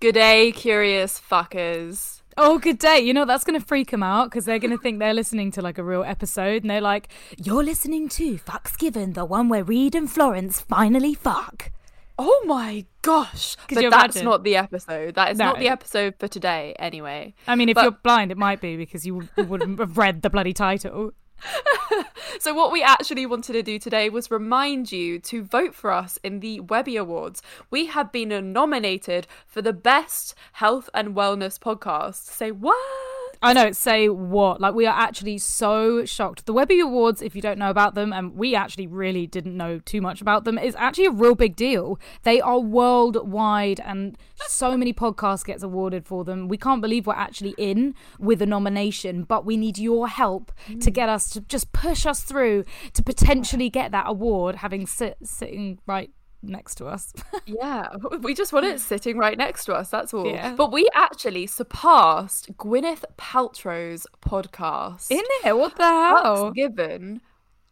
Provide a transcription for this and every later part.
Good day, curious fuckers. Oh, good day. You know, that's going to freak them out because they're going to think they're listening to like a real episode and they're like, You're listening to Fucks Given, the one where Reed and Florence finally fuck. Oh my gosh. But that's imagine? not the episode. That is No. not the episode for today, anyway. I mean, if But- you're blind, it might be because you wouldn't have read the bloody title. So, what we actually wanted to do today was remind you to vote for us in the Webby Awards. We have been nominated for the best health and wellness podcast. Say what? I know, say what? Like, we are actually so shocked. The Webby Awards, if you don't know about them, and we actually really didn't know too much about them, is actually a real big deal. They are worldwide, and so many podcasts gets awarded for them. We can't believe we're actually in with a nomination, but we need your help to mm. get us to just push us through to potentially get that award, having sit sitting right next to us. Yeah, we just want it sitting right next to us. That's all. Yeah. But we actually surpassed Gwyneth Paltrow's podcast. in it? What the hell? Given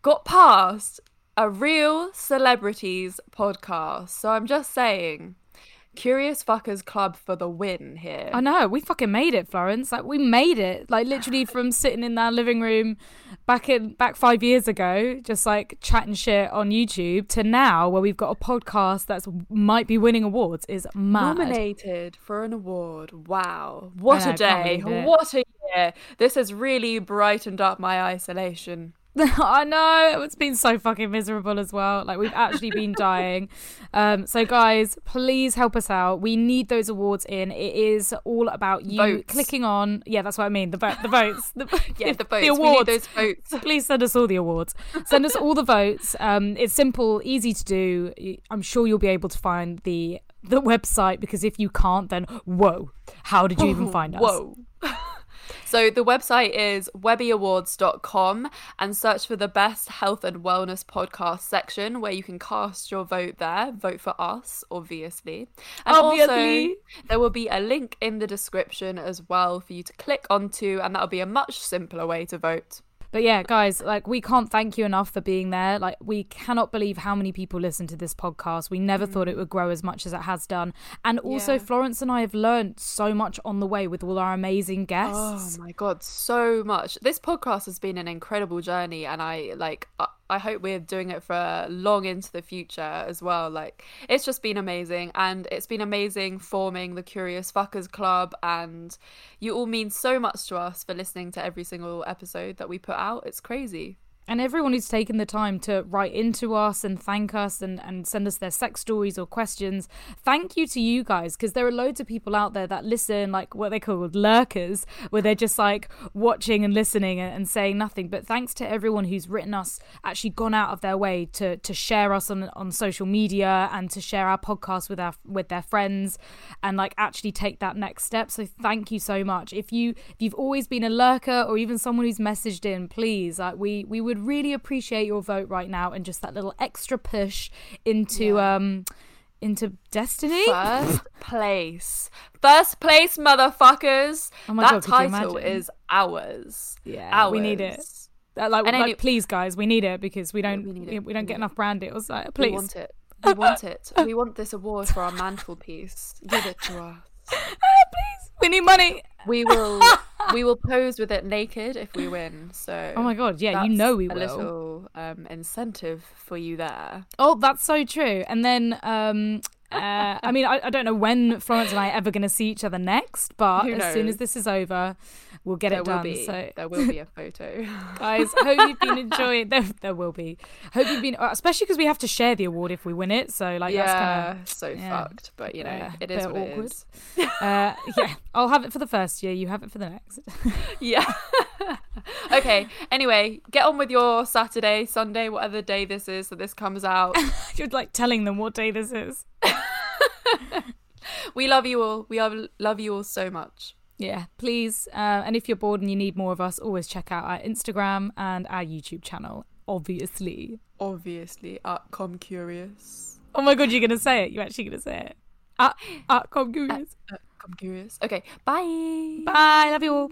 got past a real celebrities podcast. So I'm just saying, Curious Fuckers Club for the win here. I know we fucking made it, Florence. Like we made it. Like literally from sitting in our living room back in back five years ago, just like chatting shit on YouTube, to now where we've got a podcast that's might be winning awards is mad. Nominated for an award. Wow. What know, a day. What a year. This has really brightened up my isolation. I know it's been so fucking miserable as well. Like we've actually been dying. Um, so guys, please help us out. We need those awards in. It is all about you Votes. clicking on. Yeah, that's what I mean. The vote, the votes, the, Yeah, the votes. the We need awards. those votes. Please send us all the awards. Send us all the votes. Um, it's simple, easy to do. I'm sure you'll be able to find the the website because if you can't, then whoa, how did you even find us? Whoa. So the website is webbyawards.com and search for the best health and wellness podcast section where you can cast your vote there. Vote for us, obviously. And Obviously. also there will be a link in the description as well for you to click onto and that'll be a much simpler way to vote. But yeah, guys, like we can't thank you enough for being there. Like we cannot believe how many people listen to this podcast. We never thought it mm. would grow as much as it has done. And also Yeah. Florence and I have learned so much on the way with all our amazing oh guests. Oh my god, so much. This podcast has been an incredible journey and I like uh, I- hope we're doing it for long into the future as well. Like it's just been amazing and it's been amazing forming the Curious Fuckers Club and you all mean so much to us for listening to every single episode that we put out. It's crazy. And everyone who's taken the time to write into us and thank us and, and send us their sex stories or questions. Thank you to you guys because there are loads of people out there that listen, like what they call lurkers, where they're just like watching and listening and, and saying nothing. But thanks to everyone who's written us, actually gone out of their way to to share us on on social media and to share our podcast with our with their friends and like actually take that next step. So thank you so much. If you if you've always been a lurker or even someone who's messaged in, please, like we we would really appreciate your vote right now and just that little extra push into um into destiny. First place. First place, motherfuckers. Oh that God, title is ours. Yeah, ours. we need it. Uh, like, like any- please, guys, we need it because we don't we we, we don't We get enough brand deals. Like, We please, want it. We want it. We want this award for our mantelpiece. Give it to us. please, we need money. We will. we will pose with it naked if we win. So. Oh my god, yeah, you know we a will. little um, incentive for you there. Oh, that's so true. And then, um, uh, I mean, I, I don't know when Florence and I are ever going to see each other next, but as soon as this is over, we'll get There it done. be. So, There will be a photo. guys, hope you've been enjoying. There, there will be. Hope you've been, especially because we have to share the award if we win it. So, like, that's yeah. kind of. so yeah. fucked, but you know, Yeah, it is awkward. it is. Uh, yeah, I'll have it for the first year. You have it for the next. Yeah. okay. Anyway, get on with your Saturday, Sunday, whatever day this is that this comes out. You're like telling them what day this is. we love you all. We are, love you all so much. Yeah, please. Uh, and if you're bored and you need more of us, always check out our Instagram and our YouTube channel, obviously. Obviously, at Come Curious. Oh my god, you're going to say it. You're actually going to say it. At, at Come Curious. At, at Come Curious. Okay, bye. Bye. Love you all.